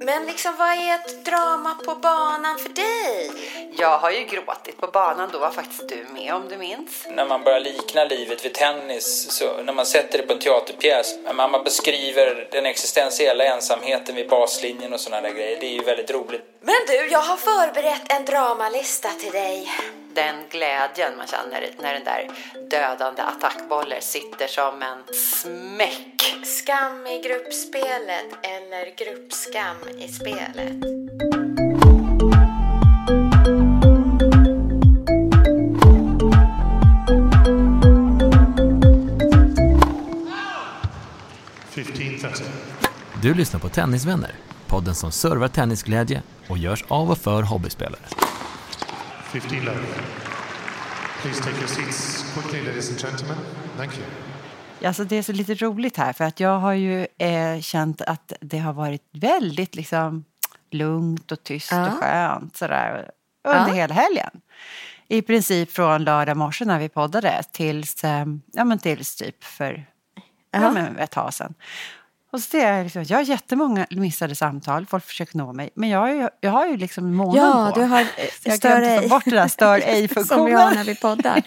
Men liksom, vad är ett drama på banan för dig? Jag har ju gråtit på banan, då var faktiskt du med om du minns. När man börjar likna livet vid tennis, så när man sätter det på en teaterpjäs, när man beskriver den existentiella ensamheten vid baslinjen och sådana där grejer, det är ju väldigt roligt. Men du, jag har förberett en dramalista till dig. Den glädjen man känner när den där dödande attackbollen sitter som en smäck. Skam i gruppspelet eller gruppskam i spelet. Du lyssnar på Tennisvänner, podden som servar tennisglädje och görs av och för hobbyspelare. 15 love. Please take your seats quickly, ladies and gentlemen. Thank you. Alltså det är så lite roligt här för att jag har ju eh, känt att det har varit väldigt liksom lugnt och tyst Ja. och skönt sådär under Ja. hela helgen. I princip från lördag morse när vi poddade tills, eh, ja, men tills typ för ja. Ja. men ett tag sedan. Och så ser jag, liksom, jag har jättemånga missade samtal, folk försöker nå mig. Men jag har ju, jag har ju liksom månen Ja, på. du har eh, jag stör ej. få bort den där stör Som vi har ej-funktionen. när vi poddar.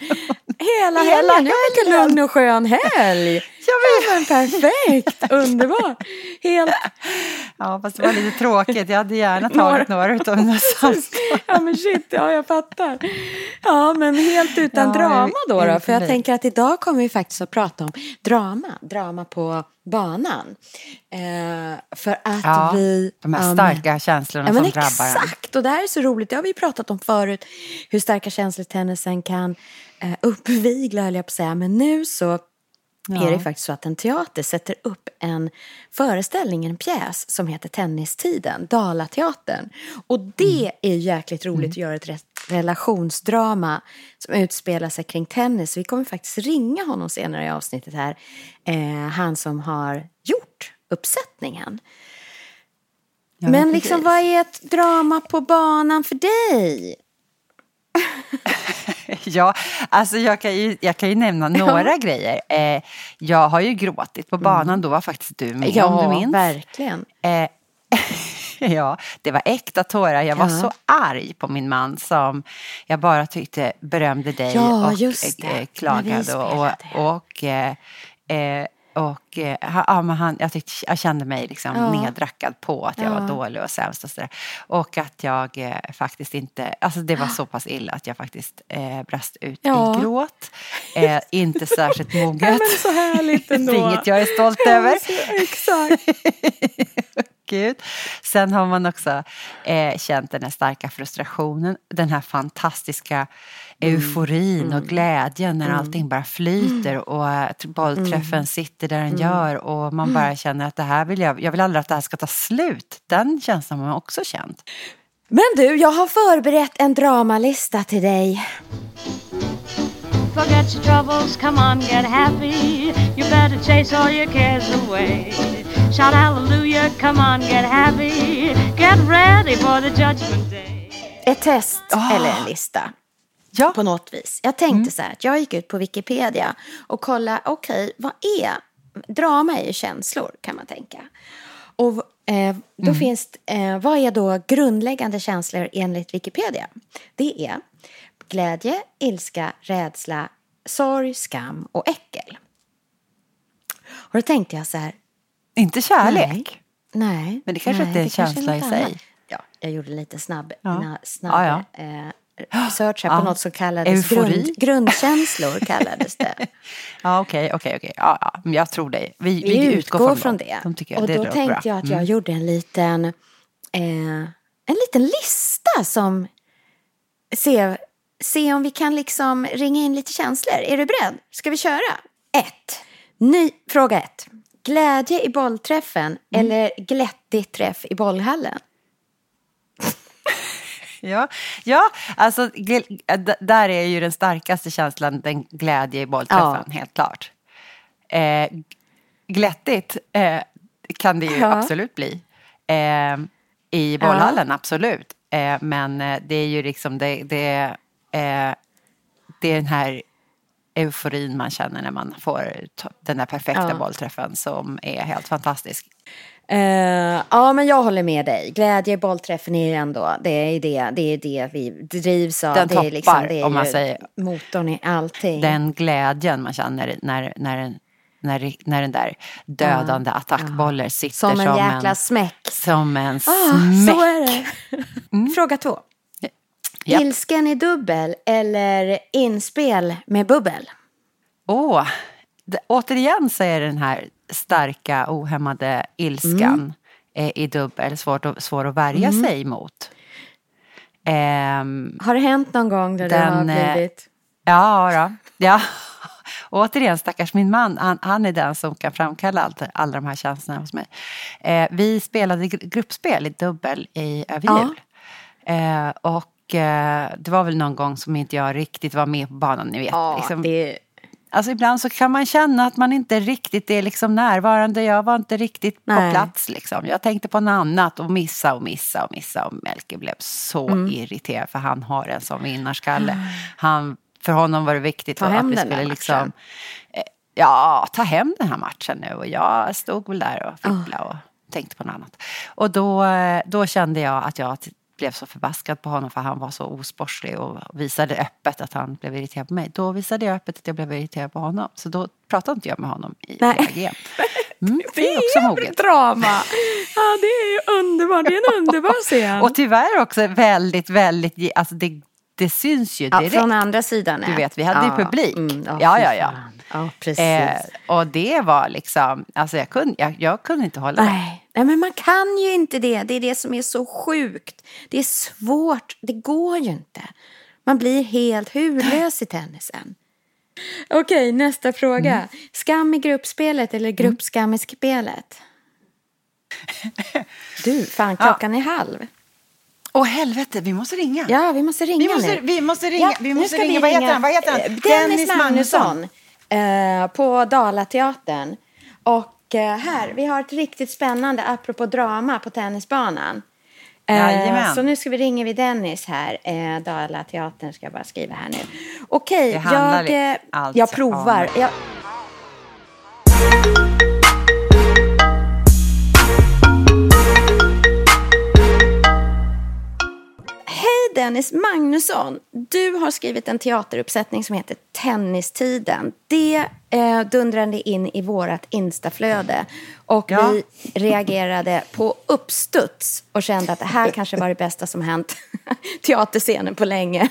Hela Hela helgen. Ja, vilken helgen. lugn och skön helg. Jag Men perfekt, underbart. Helt, Ja, fast det var lite tråkigt. Jag hade gärna tagit några av mina samtal. ja men shit, ja jag fattar. Ja men helt utan Ja, drama då, då för jag tänker att idag kommer vi faktiskt att prata om drama, drama på banan. Eh, för att Ja, vi... de här men- starka känslorna Ja som drabbar en. exakt, och det här är så roligt, det har vi pratat om förut, hur starka känslor tennisen kan eh, uppvigla höll jag på att säga, men nu så Ja. är det faktiskt så att en teater sätter upp en föreställning, en pjäs som heter Tennistiden, Dalateatern. Och det Mm. är jäkligt roligt att göra ett re- relationsdrama som utspelar sig kring tennis. Vi kommer faktiskt ringa honom senare i avsnittet här, eh, han som har gjort uppsättningen. Ja, Men liksom, vad är ett drama på banan för dig? Ja, alltså jag kan ju, jag kan ju nämna några grejer. Eh, jag har ju gråtit på banan, då var faktiskt du med om du minns. verkligen. Eh, ja, det var äkta tårar. Jag var Ja. så arg på min man som jag bara tyckte berömde dig Ja, och eh, vi klagade. Och, och, eh, eh, och eh, ja, men han, jag, tyckte, jag kände mig liksom Ja. nedrackad på att jag Ja. var dålig och sämst och sådär. Och att jag eh, faktiskt inte, alltså det var så pass illa att jag faktiskt eh, brast ut Ja. i gråt. Eh, inte särskilt moget. men så härligt ändå. Det är inget jag är stolt över. Exakt. Gud. Sen har man också eh, känt den här starka frustrationen, den här fantastiska euforin och glädjen när allting bara flyter och eh, bollträffen sitter där den gör och man bara känner att det här vill jag, jag vill aldrig att det här ska ta slut. Den känslan har man också känt. Men du, jag har förberett en dramalista till dig. Forget your troubles, come on, get happy. You better chase all your cares away. Shout hallelujah, come on, get happy. Get ready for the judgment day. Ett test Ah. eller en lista. Ja, På något vis. Jag tänkte så här att jag gick ut på Wikipedia och kollade, okej, vad är... Drama är ju känslor kan man tänka. Och eh, då finns eh, vad är då grundläggande känslor enligt Wikipedia? Det är glädje, ilska, rädsla, sorg, skam och äckel. Och då tänkte jag så här, inte kärlek. Nej. Nej. Men det kanske nej, inte är en känsla i sig. annat. Ja, jag gjorde lite snabb, Ja. na, snabb Ja, Eh, search här på Ja. något som kallades grund, grundkänslor. kallades det. Ja, okej, okej, okej. Ja, ja, jag tror dig. Vi, Vi, utgår, från, dem. det. De jag, och det då tänkte bra. jag att jag Mm. gjorde en liten, eh, en liten lista som se, se om vi kan liksom ringa in lite känslor. Är du beredd? Ska vi köra? Ett. Ny, fråga ett. Glädje i bollträffen Mm. eller glättig träff i bollhallen? Ja, ja alltså där är ju den starkaste känslan den glädje i bollträffen, helt klart. Eh, glättigt eh, kan det ju Ja. absolut bli. Eh, I bollhallen, absolut. Eh, men eh, det är ju liksom det, det, eh, det är den här euforin man känner när man får den där perfekta Ja. bollträffen som är helt fantastisk. Eh, ja, men jag håller med dig. Glädje i bollträffen är ju ändå, det är det, det, är det vi drivs av. Den det är liksom, toppar, det är om man säger. motorn i allting. den glädjen man känner när, när, den- när, när den där dödande attackbollen sitter Som som, en jäkla en, smäck. som en Ah, smäck. så är det. Fråga två. Japp. Ilsken i dubbel eller inspel med bubbel? Åh, det, återigen så är det den här starka ohämmade ilskan eh, i dubbel svårt att, svår att värja sig emot. Ehm, Har det hänt någon gång där Den, du har eh, blivit... Ja, då. ja. Återigen, stackars min man, han, han är den som kan framkalla allt, alla de här känslorna hos mig. Eh, vi spelade gr- gruppspel i dubbel i, över Ja. jul. Eh, och eh, det var väl någon gång som inte jag riktigt var med på banan, ni vet. Ja, liksom. det... Alltså ibland så kan man känna att man inte riktigt är liksom närvarande. Jag var inte riktigt Nej. på plats. Liksom. Jag tänkte på något annat och missa och missa och missa. Och Melker blev så Mm. irriterad för han har en sån vinnarskalle. Han, för honom var det viktigt att vi skulle liksom... eh, Ja, ta hem den här matchen nu. Och jag stod väl där och fipplade och tänkte på något annat. Och då, eh, då kände jag att jag blev så förbaskad på honom för han var så osportslig och visade öppet att han blev irriterad på mig. Då visade jag öppet att jag blev irriterad på honom. Så då pratade inte jag med honom i läge. Mm, det är också moget. drama. Ja, det är ju underbart. Det är en underbar scen. Och tyvärr också väldigt, väldigt, alltså det, det syns ju ja, direkt. från andra sidan. Du vet, vi hade ju publik. mm, Ja, fy ja, ja. fan. Ja, precis. Eh, och det var liksom, alltså jag kunde, jag, jag kunde inte hålla. Nej. Nej, men man kan ju inte det. Det är det som är så sjukt. Det är svårt. Det går ju inte. Man blir helt hurlös i tennisen. Okej, nästa fråga. Mm. Skam i gruppspelet eller gruppskam i spelet? Du, fan klockan är halv. Åh helvete, vi måste ringa. Ja, vi måste ringa Vi måste- nu. vi måste ringa- vi nu måste ringa. Vad heter han? Vad heter han? eh, Dennis, Dennis Magnusson. eh, på Dalateatern. Och eh, här, vi har ett riktigt spännande, apropå drama, på tennisbanan. Jajamän. så nu ska vi ringa vid Dennis här. Eh, Dalateatern ska jag bara skriva här nu. Okej, handlar jag, alltså jag provar. Jag... Dennis Magnusson! Du har skrivit en teateruppsättning som heter Tennistiden. Det eh, dundrade in i vårt instaflöde och Ja. vi reagerade på uppstuds och kände att det här kanske var det bästa som hänt teaterscenen på länge.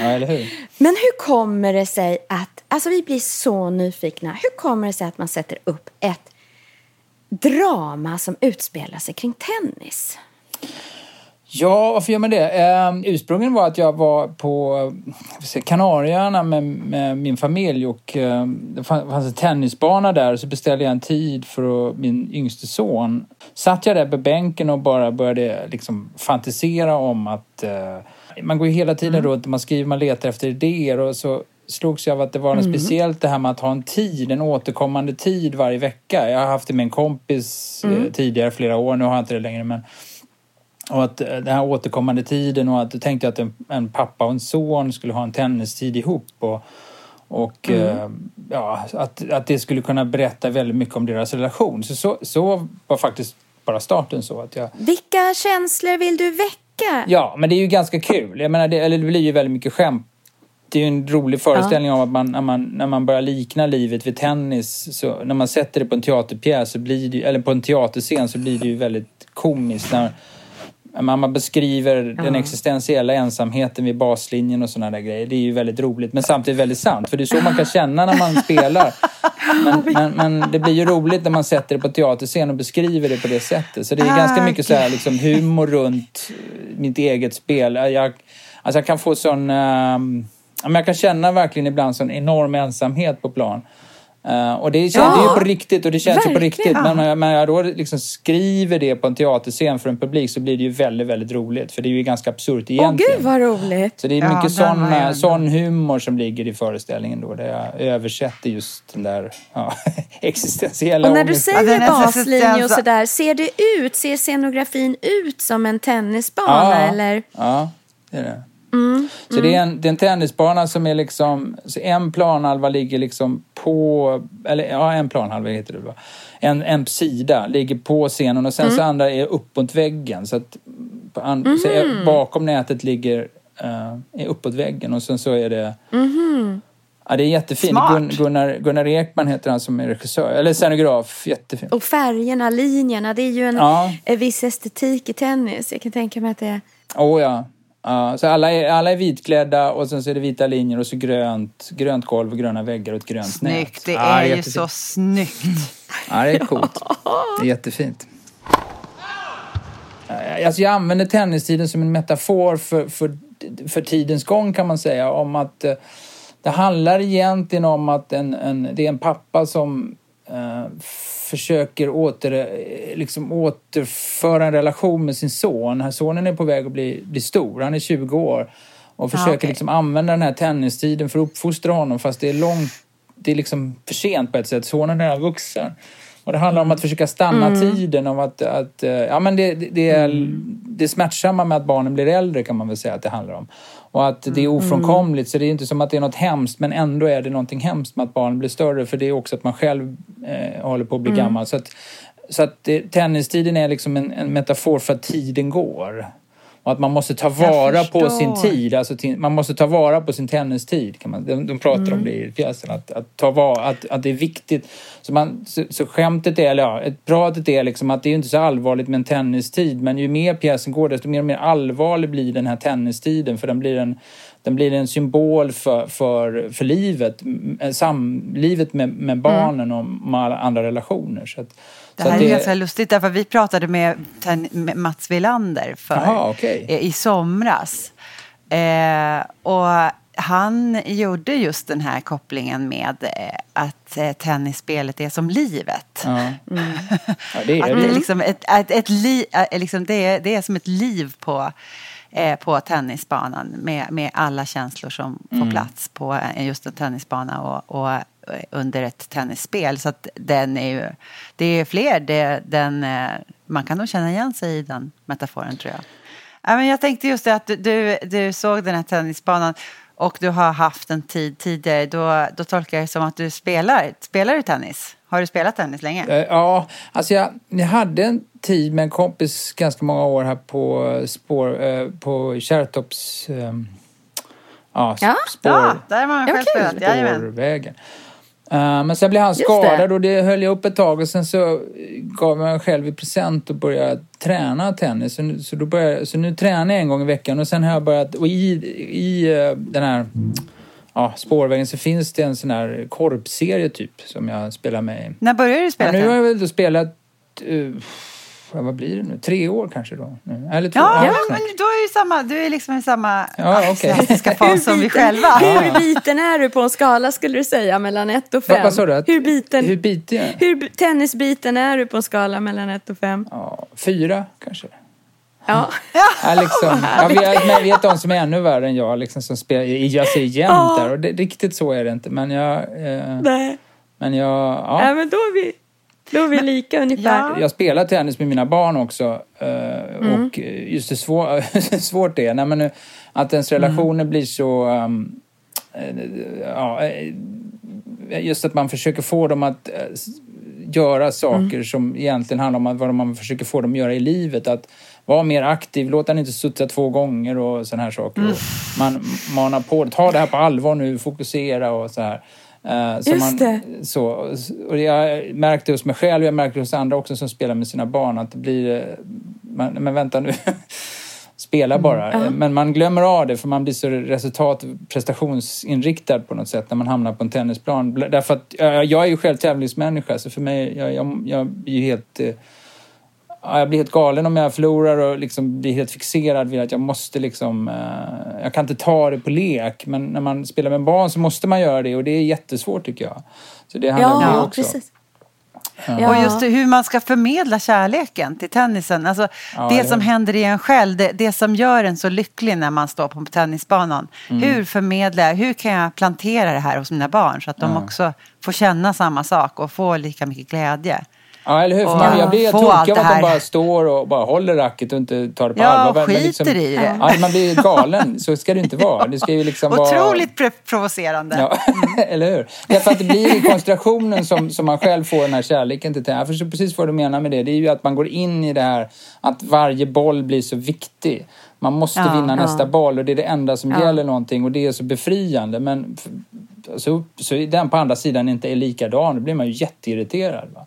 Ja, eller hur? Men hur kommer det sig att, alltså vi blir så nyfikna, hur kommer det sig att man sätter upp ett drama som utspelar sig kring tennis? Ja, varför gör man det? Eh, ursprungligen var att jag var på Kanarieöarna med, med min familj och eh, det fann- fanns en tennisbana där och så beställde jag en tid för att, min yngste son. Satt jag där på bänken och bara började liksom fantisera om att eh, man går ju hela tiden runt och man skriver, man letar efter idéer och så slogs jag av att det var något speciellt det här med att ha en tid, en återkommande tid varje vecka. Jag har haft det med en kompis eh, tidigare flera år, nu har jag inte det längre men och att eh, den här återkommande tiden och att då tänkte att en, en pappa och en son skulle ha en tennistid ihop. Och, och eh, ja, att, att det skulle kunna berätta väldigt mycket om deras relation. Så, så, så var faktiskt bara starten så att jag... Vilka känslor vill du väcka? Ja, men det är ju ganska kul. Jag menar, det, eller det blir ju väldigt mycket skämt. Det är ju en rolig föreställning om att man när, man, när man börjar likna livet vid tennis, så när man sätter det på en teaterpjäs, så blir det, eller på en teaterscen, så blir det ju väldigt komiskt. När, man man beskriver den existentiella ensamheten vid baslinjen och sådana där grejer. Det är ju väldigt roligt men samtidigt väldigt sant. För det är så man kan känna när man spelar. Men, men, men det blir ju roligt när man sätter det på teaterscen och beskriver det på det sättet. Så det är ganska mycket så här, liksom, humor runt eh, mitt eget spel. Jag, alltså jag kan få sån... men jag kan känna verkligen ibland sån enorm ensamhet på plan. Eh, och det, känns, det är ju på riktigt och det känns ju på riktigt. Men när jag, när jag då liksom skriver det på en teaterscen för en publik så blir det ju väldigt, väldigt roligt. För det är ju ganska absurt Åh egentligen. gud vad roligt. Så det är Ja, mycket sån, jag- sån humor som ligger i föreställningen då. Där jag översätter just den där ja, existentiella Och när du. Ja, säger så- baslinje och så- sådär, ser det ut, ser scenografin ut som en tennisbana Ja. eller? Ja, det är det. Mm, Så det är, en, det är en tennisbana som är liksom... Så en planhalva ligger liksom på... Eller ja, en planhalva heter det va? En, en sida ligger på scenen och sen Mm. så andra är uppåt väggen. Så att på an, så är, bakom nätet ligger uh, är uppåt väggen och sen så är det... Mhm. Ja, det är jättefint. Gun, Gunnar, Gunnar Ekman heter han som är regissör, eller scenograf. Jättefint. Och färgerna, linjerna, det är ju en, Ja. en viss estetik i tennis. Jag kan tänka mig att det är... Åh ja. Ja, så alla är, alla är vitklädda och sen så är det vita linjer och så grönt, grönt golv och gröna väggar och ett grönt nät. Snyggt, det är ju jättefint. så snyggt. Ja, det är coolt. Det är jättefint. Alltså jag använder tennistiden som en metafor för, för, för tidens gång kan man säga. Om att eh, det handlar egentligen om att en, en, det är en pappa som eh, försöker åter, eh, liksom återföra en relation med sin son. Här sonen är på väg att bli, bli stor, han är 20 år. Och försöker okej. liksom använda den här tennistiden för att uppfostra honom fast det är långt, det är liksom för sent på ett sätt. Sonen är redan vuxen. Och det handlar om att försöka stanna tiden, om att, att eh, ja men det, det, det är det smärtsamma med att barnen blir äldre kan man väl säga att det handlar om. Och att det är ofrånkomligt, så det är inte som att det är något hemskt men ändå är det någonting hemskt med att barnen blir större för det är också att man själv eh, håller på att bli gammal. Så att, så att det, tennistiden är liksom en, en metafor för att tiden går. Och att man måste ta vara på sin tid. Alltså man måste ta vara på sin tennistid. Kan man, de, de pratar om det i pjäsen. Att, att, ta vara, att, att det är viktigt. Så, man, så, så skämtet är, eller ja, pratet är liksom att det är inte så allvarligt med en tennistid. Men ju mer pjäsen går desto mer och mer allvarlig blir den här tennistiden. För den blir en, den blir en symbol för, för, för livet. m- Samlivet med, med barnen och med alla andra relationer. Så att, Det här är ganska lustigt därför att vi pratade med, Mats Wilander för, Jaha, okej. eh, i somras. Eh, och han gjorde just den här kopplingen med eh, att eh, tennisspelet är som livet. Ja. ja, det är Att det. det, är liksom ett, ett, ett li, eh, liksom det, är, det är som ett liv på, eh, på tennisbanan med, med alla känslor som får plats på eh, just en tennisbana och, och eh, under ett tennisspel. Så att den är ju, det är fler, det, den, eh, man kan nog känna igen sig i den metaforen tror jag. Ja, men jag tänkte just det att du, du, du såg den här tennisbanan och du har haft en tid tidigare. Då, då tolkar jag det som att du spelar. Spelar du tennis? Har du spelat tennis länge? Eh, Ja, alltså jag, jag hade en tid med en kompis ganska många år här på spår, eh, på Kärrtorps... Eh, ja, Ja, spår, Ja, där har man själv spelat. Spårvägen. Eh, men sen blev han Just skadad det. och det höll jag upp ett tag och sen så gav jag mig själv i present och började träna tennis. Så nu, så då började, så nu tränar jag en gång i veckan och sen har jag börjat... Och i, i eh, den här ja, spårvägen så finns det en sån här korpserie typ som jag spelar med i. När började du spela Ja, nu har jag väl då spelat, uh, vad blir det nu, tre år kanske då? Nu. Eller två, Ja, ja, men du är ju samma, du är liksom i samma Ja, okej. aktivistiska fas som vi biten, själva. hur biten är du på en skala skulle du säga mellan 1 och 5? Vad, vad sa du? Att- Hur biten, Hur är? hur tennisbiten är du på en skala mellan 1 och 5? Ja, fyra kanske. Ja. Ja, liksom, jag, vet, men vet de som är ännu värre än jag, liksom, som spelar, jag ser jämnt där. Och det, riktigt så är det inte. Men jag... Eh, Nej. men jag, ja. Ja, men då är vi, då är vi lika ungefär. Ja. Jag spelar tennis med mina barn också. eh, Och just hur svår, svårt det är. Nej, men nu, att ens relationer blir så... eh, ja, eh, just att man försöker få dem att göra saker som egentligen handlar om att, vad man försöker få dem att göra i livet. Att vara mer aktiv, låt den inte studsa två gånger och sådana här saker. Och man manar på, ta det här på allvar nu, fokusera och så här. Så Just man, det. Så, och jag märkte hos mig själv, jag märkte hos andra också som spelar med sina barn att det blir... eh, Man, men vänta nu. Spela bara. Men man glömmer av det för man blir så resultat prestationsinriktad på något sätt när man hamnar på en tennisplan. Därför att jag är ju själv tävlingsmänniska så för mig, jag, jag, jag blir ju helt... Ja, jag blir helt galen om jag förlorar och liksom blir helt fixerad vid att jag måste liksom... Eh, jag kan inte ta det på lek, men när man spelar med barn så måste man göra det och det är jättesvårt tycker jag. Så det handlar om det Ja, också. precis. Och just det, hur man ska förmedla kärleken till tennisen. Alltså, Ja, det eller som händer i en själv, det, det som gör en så lycklig när man står på tennisbanan. Mm. Hur förmedlar jag, hur kan jag plantera det här hos mina barn så att de också får känna samma sak och få lika mycket glädje. Ja, eller hur? Och man, jag blir tokig av att de bara står och bara håller racket och inte tar det på Ja, allvar. och Men liksom- skiter i det. Ja, man blir galen. Så ska det inte vara. Det ska ju liksom vara... Otroligt pre- provocerande. Ja, eller hur? Därför att det blir i koncentrationen som, som man själv får den här kärleken till tennis. Jag förstår precis vad du menar med det. Det är ju att man går in i det här att varje boll blir så viktig. Man måste Ja, vinna ja. nästa boll och det är det enda som Ja. gäller någonting och det är så befriande. Men f- så, så den på andra sidan inte är likadan, då blir man ju jätteirriterad. Va?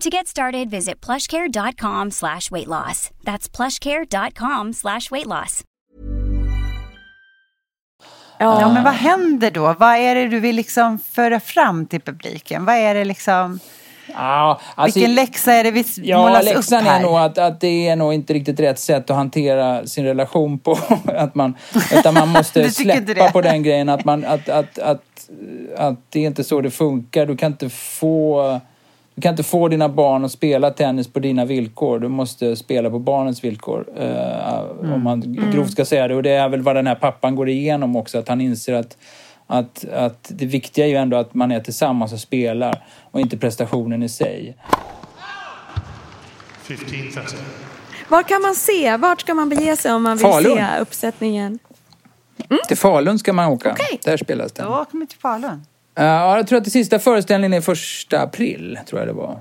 To get started, visit plushcare.com slash weight loss. That's plushcare.com slash weight loss. Ja, men vad händer då? Vad är det du vill liksom föra fram till publiken? Vad är det liksom... Ja, alltså, Vilken läxa är det vi Ja, målas upp läxan här? är nog att, att det är nog inte riktigt rätt sätt att hantera sin relation på. att man, utan man måste släppa på den grejen att, man, att, att, att, att det är inte så det funkar. Du kan inte få... Du kan inte få dina barn att spela tennis på dina villkor. Du måste spela på barnens villkor. eh, Mm. Om man grovt ska säga det. Och det är väl vad den här pappan går igenom också. Att han inser att, att, att det viktiga är ju ändå att man är tillsammans och spelar. Och inte prestationen i sig. 15.30. Var kan man se? Vart ska man bege sig om man vill Falun. se uppsättningen? Till Falun ska man åka. Okej. Där spelas den. Då åker vi till Falun. Ja, jag tror att den sista föreställningen är första april, tror jag det var.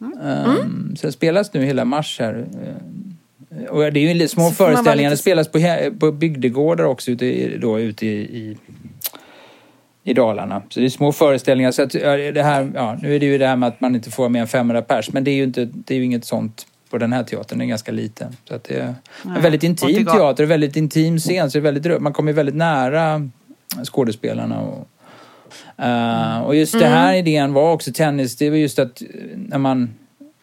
Um, så det spelas nu hela mars här. Eh, Och det är ju små Så föreställningar. lite- Det spelas på, på bygdegårdar också ute i, då, ute i, i, i Dalarna. Så det är små föreställningar. Så att, det här, ja, nu är det ju det här med att man inte får mer än 500 pers. Men det är ju, inte, det är ju inget sånt på den här teatern. Den är ganska liten. Så att det är en väldigt intim teater, väldigt intim scen. Så det är väldigt, man kommer väldigt nära skådespelarna. Och, Eh, och just det här idén var också tennis. Det var just att eh, när man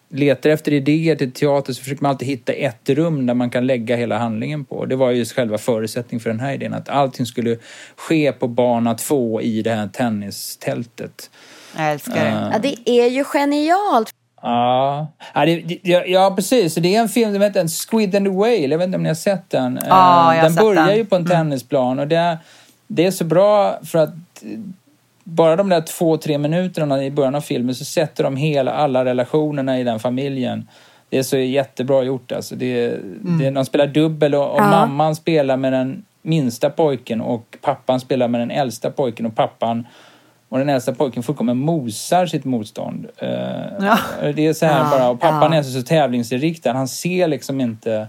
letar efter idéer till teater så försöker man alltid hitta ett rum där man kan lägga hela handlingen på. Det var just själva förutsättningen för den här idén. Att allting skulle ske på bana två i det här tennistältet. Jag älskar det. Ja, det är ju genialt. Ja, ja, det, det, ja, precis. Det är en film, inte, en Squid and the Whale. Jag vet inte om ni har sett den. Har Eh, den sett börjar den. ju på en tennisplan och det, det är så bra för att bara de där två, tre minuterna i början av filmen så sätter de hela, alla relationerna i den familjen. Det är så jättebra gjort alltså. Det, Mm. det, de spelar dubbel och, och Ja. mamman spelar med den minsta pojken och pappan spelar med den äldsta pojken och pappan och den äldsta pojken fullkomligen mosar sitt motstånd. Eh, Ja. Det är så här Ja, bara, och pappan är så, så tävlingsinriktad. Han ser liksom inte...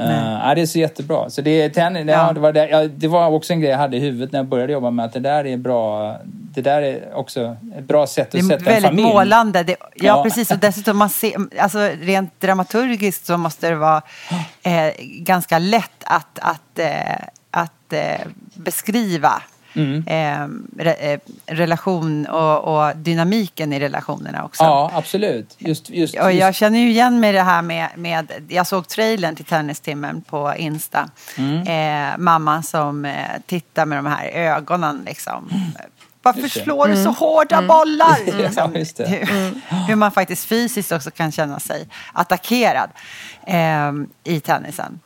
Uh, ja, det är så jättebra. Så det, är tennis, ja. Ja. det, var det, ja, det var också en grej jag hade i huvudet när jag började jobba med att det där är bra. Det där är också ett bra sätt Det att är sätta en väldigt familj. målande. Det, ja, Ja. precis. Och dessutom, man ser, alltså, rent dramaturgiskt så måste det vara eh, ganska lätt att, att, eh, att eh, beskriva Mm. eh, re, relation och, och dynamiken i relationerna också. Ja, absolut. Just, just, Och jag just, känner ju igen mig det här med, med jag såg trailern till Tennistimmen på Insta. Mm. Eh, mamma som eh, tittar med de här ögonen liksom. Varför Just det. slår du så hårda bollar? Ja, Liksom. just det. Hur, hur man faktiskt fysiskt också kan känna sig attackerad eh, i tennisen.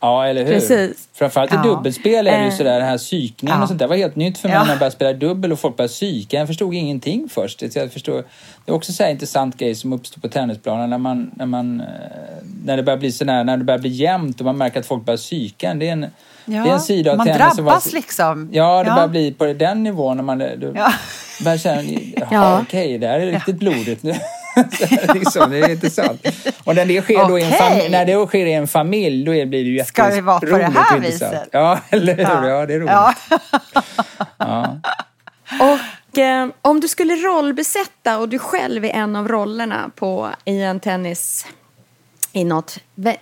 Ja, eller hur? Precis. Framförallt i Ja. dubbelspel är det ju Eh. sådär, den här psykningen Ja. och sånt där var helt nytt för mig Ja. när jag började spela dubbel och folk började psyka. Jag förstod ingenting först. Jag förstår, det är också så här intressant grej som uppstår på tennisplanen när man, när man, eh, när det börjar bli sådär, när det börjar bli jämnt och man märker att folk börjar psyka. Det är en, Ja, det är en av man som var- drabbas liksom. Ja, det Ja. börjar bli på den nivån när man du, Ja. börjar känna, Ja. okej, det här är riktigt blodigt nu. Här, liksom, det är intressant. Och när det sker, då i en Okej. familj, när det sker i en familj, då är- blir det ju Ska det vara på det jätteroligt här viset? Ja, eller hur? Ja, det är roligt. Ja. Ja. Och eh, om du skulle rollbesätta och du själv är en av rollerna på, i en tennis i, något,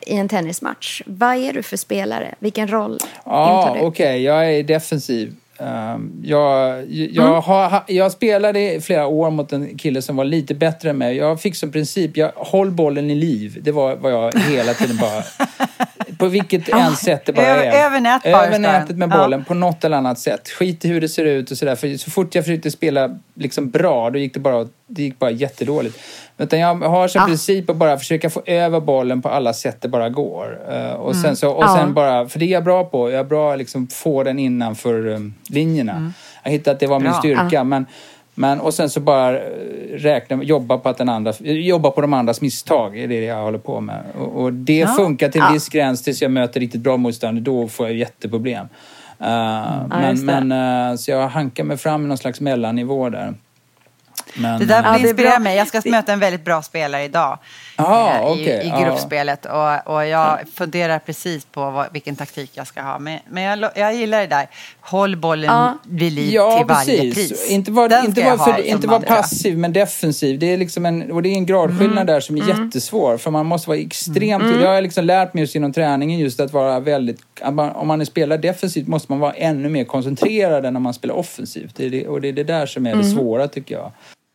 i en tennismatch. Vad är du för spelare? Vilken roll Ja, intar okej. du? Jag är defensiv. Um, jag, jag, Mm. har, ha- jag spelade i flera år mot en kille som var lite bättre än mig. Jag fick som princip, jag, håll bollen i liv. Det var vad jag hela tiden bara... på vilket än sätt det bara är. över nät Över nätet med bollen på något eller annat sätt. Skit i hur det ser ut och sådär. För så fort jag försökte spela liksom bra, då gick det bara, det gick bara jättedåligt. Utan jag har som princip att bara försöka få över bollen på alla sätt det bara går. Och sen, så, och sen bara, för det är jag bra på. Jag är bra att liksom få den innanför um, linjerna. Jag hittade att det var min styrka. Men, men, och sen så bara eh, räkna, jobba på, att den andra, jobba på de andras misstag. är det jag håller på med. Och, och det funkar till en viss gräns tills jag möter riktigt bra motståndare. Då får jag jätteproblem. Uh, just men, det. men, eh, så jag hankar mig fram i någon slags mellannivå där. Men, Det där Ja, inspirerar mig. Jag ska möta en väldigt bra spelare idag. Ja, eh, okej, i, I gruppspelet. Och, och jag funderar precis på vad, vilken taktik jag ska ha. Men, men jag, jag gillar det där. Håll bollen Ja. vid liv Ja, till varje precis. pris. Inte vara inte var jag för, inte var passiv, men defensiv. Det är liksom en, och det är en gradskillnad Mm. där som är jättesvår. För man måste vara extremt... Det har jag liksom lärt mig just inom träningen, just att vara väldigt... man- Om man spelar defensivt måste man vara ännu mer koncentrerad än när man spelar offensivt. Det är det, och det är det där som är det svåra, tycker jag.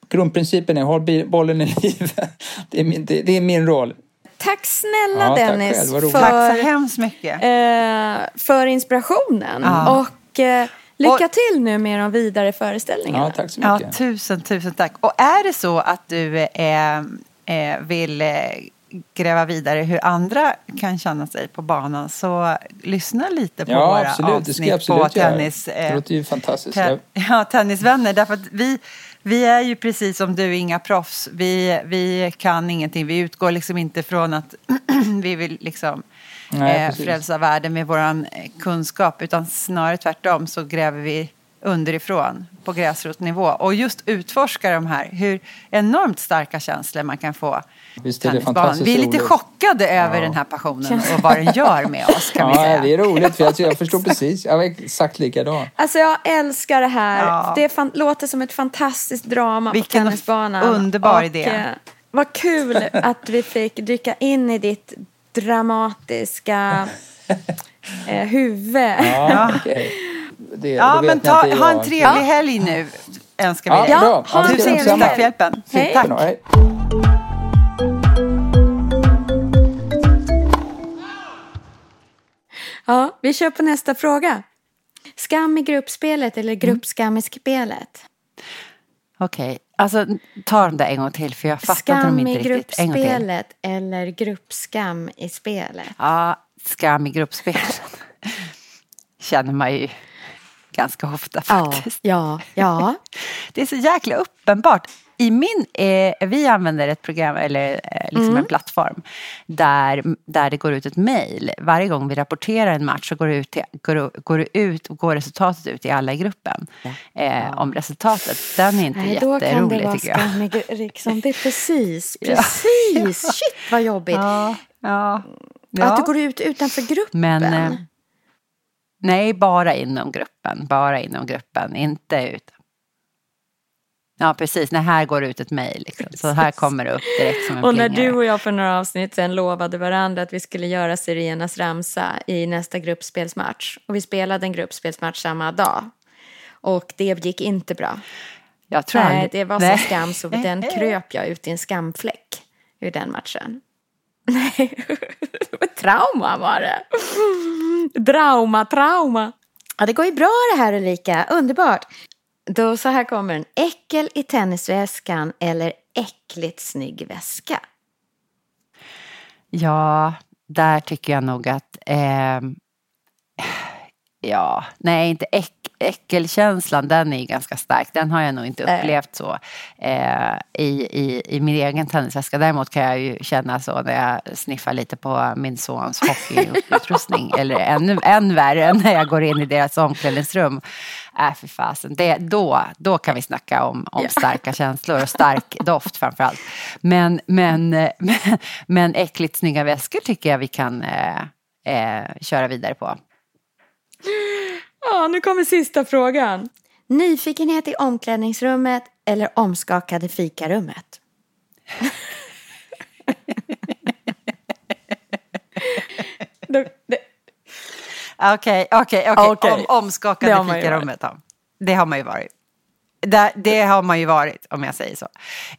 Grundprincipen är håll bollen i liv. Det är min, det, det är min roll. Tack snälla Ja, tack Dennis själv, vad roligt. Tack så för, hemskt mycket. eh, för inspirationen. Ja. Och eh, lycka Och- till nu med de vidare föreställningarna. Ja, tack så Ja, mycket. tusen, tusen tack. Och är det så att du eh, eh, vill eh, gräva vidare hur andra kan känna sig på banan så lyssna lite på Ja, våra absolut. Avsnitt på absolut göra. tennis. Det eh, låter ju fantastiskt. Te- ja, tennisvänner. Därför att vi, vi är ju precis som du, inga proffs. Vi, vi kan ingenting. Vi utgår liksom inte från att vi vill liksom Nej, eh, frälsa världen med vår kunskap. Utan snarare tvärtom så gräver vi underifrån på gräsrotsnivå. Och just utforska de här, hur enormt starka känslor man kan få. Visst är det fantastiskt Vi är lite roligt. chockade över den här passionen och vad den gör med oss kan vi Ja, säga. det är roligt. För jag, jag förstår precis. Jag var exakt likadan. Alltså jag älskar det här. Ja. Det fan, låter som ett fantastiskt drama Vilken på tennisbanan. underbar och, idé. Eh, vad kul att vi fick dyka in i ditt dramatiska eh, huvud. Ja, okej. Det, Ja, men ta, ha en trevlig helg nu, önskar vi Ja, dig. Ja, Ja, Tusen tack helg. för hjälpen. Hej. Tack. Hej. Ja, vi kör på nästa fråga. Skam i gruppspelet eller gruppskam i spelet? Okej, alltså ta dem där en gång till för jag fattade dem Skam i inte riktigt. Gång till. gruppspelet eller gruppskam i spelet? Ja, skam i gruppspel känner man ju ganska ofta Ja, faktiskt. ja, ja. Det är så jäkla uppenbart. I min, eh, vi använder ett program, eller eh, liksom Mm. en plattform, där, där det går ut ett mejl. Varje gång vi rapporterar en match så går, det ut till, går, går, det ut, går resultatet ut till alla i gruppen. Eh, Om resultatet. Den är inte Nej, då kan det jätterolig vara tycker jag. skam i gru- liksom. Det är precis, Ja. precis. Shit vad jobbigt. Ja, ja. Att du går ut utanför gruppen. Men eh, nej, bara inom gruppen. Bara inom gruppen, inte ut. Ja, precis. Nej, här går det ut ett mejl. Liksom. Så här kommer det upp direkt som en Och när plingare. du och jag för några avsnitt sen lovade varandra att vi skulle göra Sirenas ramsa i nästa gruppspelsmatch. Och vi spelade en gruppspelsmatch samma dag. Och det gick inte bra. jag tror Nej, aldrig- det var så skam så den kröp jag ut i en skamfläck ur den matchen. Nej, trauma var det. Trauma, trauma. Ja, det går ju bra det här Ulrika, underbart. Då så här kommer en äckel i tennisväskan eller äckligt snygg väska. Ja, där tycker jag nog att ehm, Ja, nej, inte äck, äckelkänslan, den är ju ganska stark. Den har jag nog inte upplevt så eh, i, i, i min egen tennisväska. Däremot kan jag ju känna så när jag sniffar lite på min sons hockeyutrustning. eller ännu än värre när jag går in i deras omklädningsrum. Äh, för fasen. Det, då, då kan vi snacka om, om starka känslor och stark doft framför allt. Men, men, men, men äckligt snygga väskor tycker jag vi kan eh, eh, köra vidare på. Ja, nu kommer sista frågan. Nyfikenhet i omklädningsrummet eller omskakade fikarummet? Okej, okej, okej. Okej. Om, omskakade fikarummet. Ja. Det har man ju varit. Det, det har man ju varit, om jag säger så.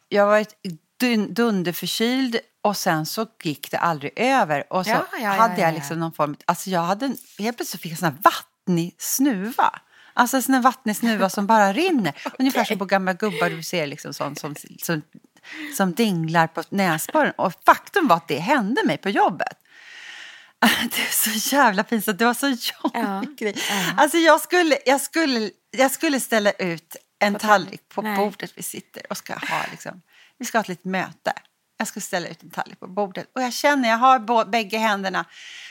Jag har varit dun, dunderförkyld och sen så gick det aldrig över. Och så Ja, ja, hade ja, jag ja. liksom någon form... Alltså jag hade... en- Helt plötsligt fick jag sån här vattnig snuva. Alltså en sån här vattnig snuva som bara rinner. Ungefär som på gamla gubbar du ser liksom sånt som, som, som dinglar på näsborren. Och faktum var att det hände mig på jobbet. Det är så jävla pinsamt. Det var så jobbig grej. Alltså jag skulle, jag, skulle, jag skulle ställa ut en tallrik på Nej. bordet vi sitter och ska ha liksom, vi ska ha ett litet möte. Jag ska ställa ut en tallrik på bordet och jag känner, jag har bägge händerna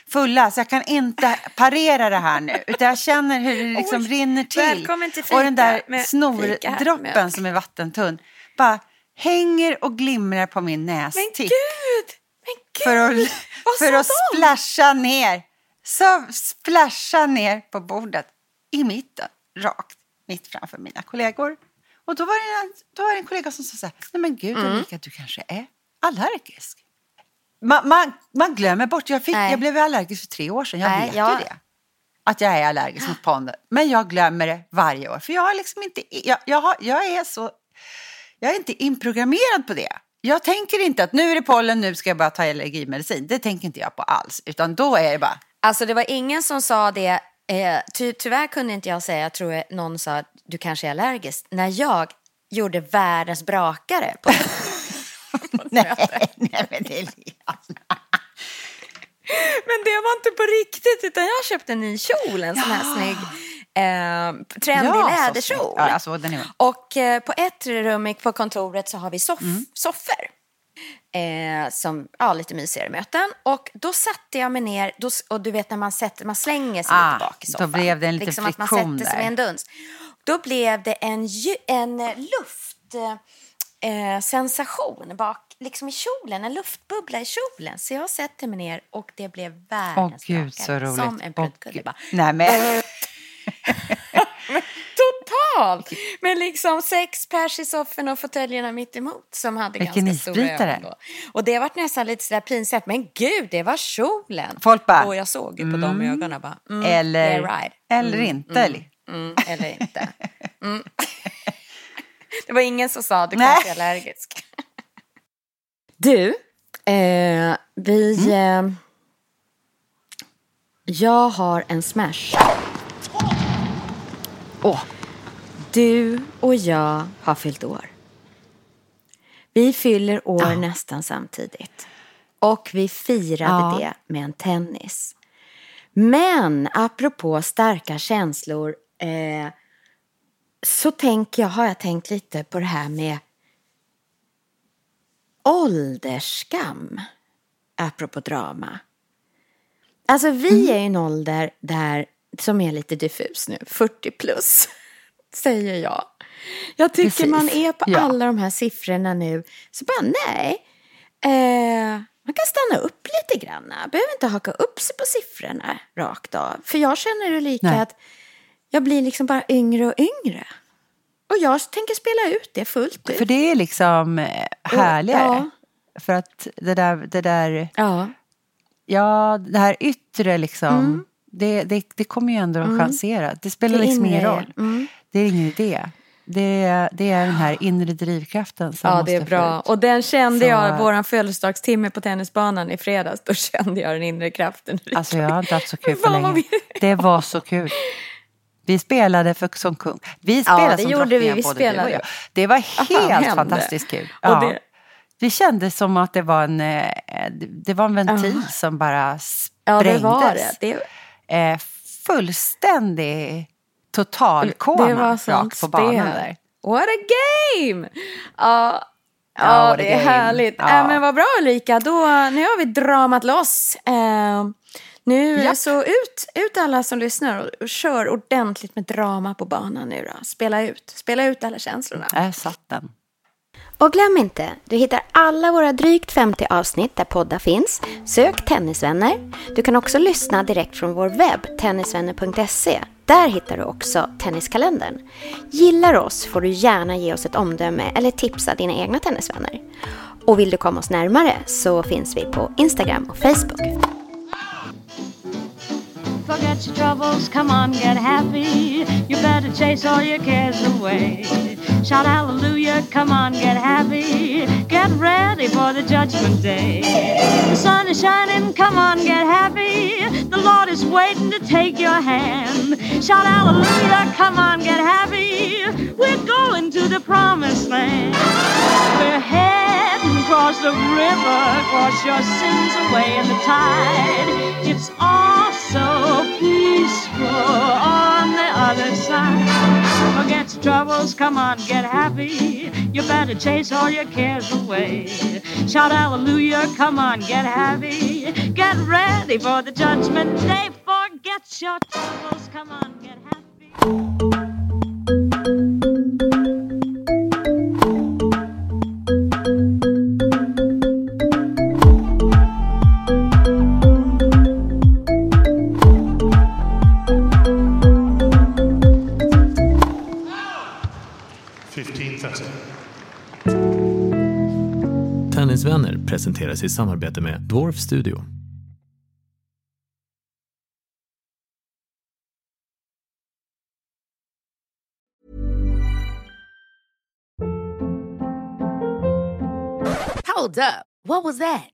fulla så jag kan inte parera det här nu. Utan jag känner hur det liksom Oj, rinner till. till och den där snordroppen som är vattentunn bara hänger och glimrar på min Men nästipp gud! Men gud! för att, för att de? splasha ner. Så splasha ner på bordet i mitten, rakt, mitt framför mina kollegor. Och då var det en, då var det en kollega som sa så här, nej men gud Mm. Ulrika, du kanske är allergisk. Man, man, man glömmer bort, jag, fick, Nej. jag blev allergisk för tre år sedan, jag Nej, vet jag- ju det. Att jag är allergisk mot pollen. Men jag glömmer det varje år. För jag har liksom inte, jag, jag, har, jag är så, jag är inte inprogrammerad på det. Jag tänker inte att nu är det pollen, nu ska jag bara ta allergimedicin. Det tänker inte jag på alls. Utan då är det bara, Alltså det var ingen som sa det. Eh, ty, tyvärr kunde inte jag säga, jag tror jag någon sa att du kanske är allergisk. När jag gjorde världens brakare. På, nej, nej men det är men det var inte på riktigt utan jag köpte en ny kjol, en sån här snygg eh, trendig Ja, läderkjol. Ja, alltså. Och eh, på ett rum på kontoret så har vi soff- Mm. soffor. Eh, som, ja, lite mysigare möten. Och då satte jag mig ner, då, och du vet när man, sätter, man slänger sig Ah, lite bak i då soffan. blev det en liten liksom att man friktion sätter sig där. en duns. Då blev det en, en luft... Eh, sensation bak liksom i kjolen, en luftbubbla i kjolen. Så jag sätter mig ner och det blev Åh världens gud så roligt. Som en Åh, bara. Nej men. Totalt! Med liksom sex pers i soffan och fåtöljerna mitt emot som hade Vilken ganska stora isbrytare. ögon då. Och det var nästan lite sådär pinsamt. Men gud, det var kjolen. Folk bara, Och jag såg ju på de ögonen bara. Mm, Eller, right. eller inte. eller? Mm, eller inte. Mm. det var ingen som sa du Nej. kanske är allergisk. Du, eh, vi... Eh, jag har en smash. Åh, Du och jag har fyllt år. Vi fyller år nästan samtidigt. Och vi firade Ja. det med en tennis. Men apropå starka känslor eh, så tänker jag, har jag tänkt lite på det här med åldersskam. Apropå drama. Alltså vi är i en ålder där, som är lite diffus nu, 40 plus, säger jag. Jag tycker Precis, man är på ja. alla de här siffrorna nu, så bara nej. Eh, man kan stanna upp lite grann. Behöver inte haka upp sig på siffrorna rakt av. För jag känner det lika Nej. att jag blir liksom bara yngre och yngre. Och jag tänker spela ut det fullt ut. för det är liksom eh, härligare. För att det där, det där, Ja. ja, det här yttre liksom. Det, det, det kommer ju ändå att chansera. Det spelar Det liksom ingen roll. mm. Det är ingen idé. Det det är den här inre drivkraften som Ja, det är bra. ut. Och den kände Så- jag, våran födelsedagstimme på tennisbanan i fredags, då kände jag den inre kraften. Alltså jag har inte haft så kul vad länge. Det var så kul. Vi spelade för, som kung. Vi Ja, spelade det som gjorde vi. Vi spelade. Det var helt hände? fantastiskt kul. Ja. det- Det kändes som att det var en, eh, det var en ventil Ja. som bara sprängdes. Ja, det var det. det Eh, fullständig totalkoma det var sånt rakt på banan där. What a game! Ja, Ja, ja a det är game. härligt. Ja. Äh, men vad bra Ulrika, då, nu har vi dramat loss. Eh, nu, Japp. så ut, ut alla som lyssnar och, och kör ordentligt med drama på banan nu då. Spela ut, spela ut alla känslorna. Där satt den. Och glöm inte, du hittar alla våra drygt 50 avsnitt där poddar finns. Sök Tennisvänner. Du kan också lyssna direkt från vår webb, tennisvänner.se. Där hittar du också Tenniskalendern. Gillar oss får du gärna ge oss ett omdöme eller tipsa dina egna tennisvänner. Och vill du komma oss närmare så finns vi på Instagram och Facebook. Forget your troubles, come on, get happy. You better chase all your cares away. Shout hallelujah, come on, get happy. Get ready for the judgment day. The sun is shining, come on, get happy. The Lord is waiting to take your hand. Shout hallelujah, come on, get happy. We're going to the promised land. We're heading across the river, cross your sins away in the tide. It's all so peaceful on the other side. Forget your troubles, come on, get happy. You better chase all your cares away. Shout hallelujah, come on, get happy. Get ready for the judgment day. Forget your troubles, come on, get happy. Presenteras i samarbete med Dwarf Studio. Hold up. What was that?